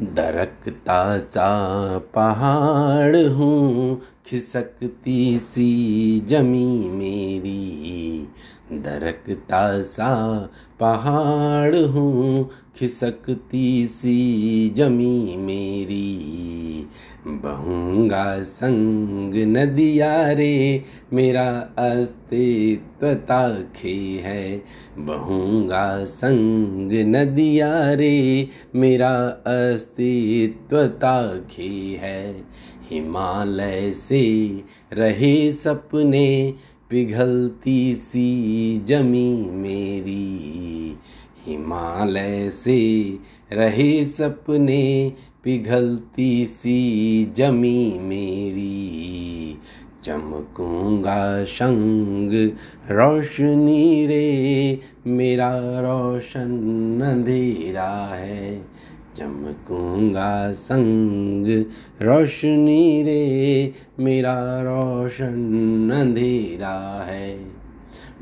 दरकता सा पहाड़ हूँ, खिसकती सी जमी मेरी। दरकता सा पहाड़ हूँ, खिसकती सी जमी मेरी। बहूँगा संग नदिया रे मेरा अस्तित्व ताखे है। बहूँगा संग नदिया रे मेरा अस्तित्व ताखे है। हिमालय से रहे सपने, पिघलती सी जमी मेरी। हिमालय से रहे सपने पिघलती सी जमी मेरी। चमकूँगा शंग रोशनी रे, मेरा रोशन अंधेरा है। चमकूँगा संग रोशनी रे, मेरा रोशन अंधेरा है।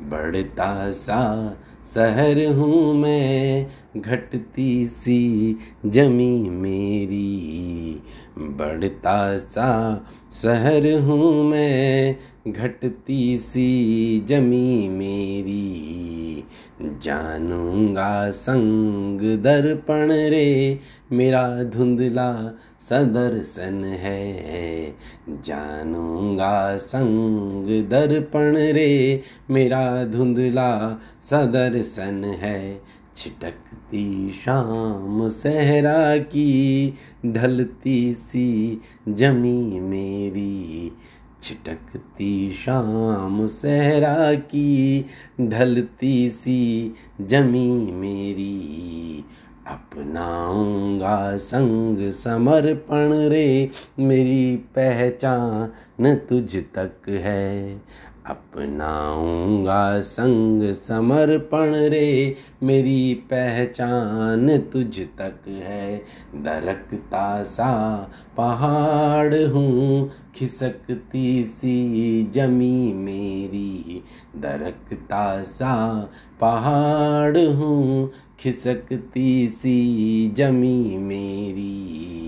बढ़ता सा शहर हूँ मैं, घटती सी जमी मेरी। बढ़ता सा शहर हूँ मैं, घटती सी जमी मेरी। जानूँगा संग दर्पण रे। मेरा धुंधला सदर्शन है। जानूँगा संग दर्पण रे। मेरा धुंधला सदर्शन है। छिटकती शाम सहरा की, ढलती सी जमी मेरी। छिटकती शाम सहरा की, ढलती सी जमी मेरी। अपनाऊँगा संग समर्पण रे, मेरी पहचान तुझ तक है। अपनाऊँगा संग समर्पण रे, मेरी पहचान तुझ तक है। दरकता सा पहाड़ हूँ, खिसकती सी जमी मेरी। दरकता सा पहाड़ हूँ, खिसकती सी जमी मेरी।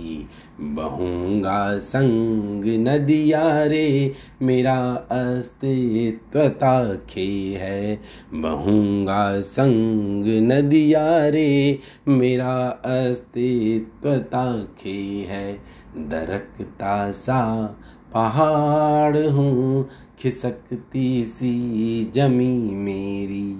बहूँगा संग नदिया रे मेरा अस्तित्व ताखे है। बहूँगा संग नदिया रे मेरा अस्तित्व ताखे है। दरकता सा पहाड़ हूँ, खिसकती सी जमी मेरी।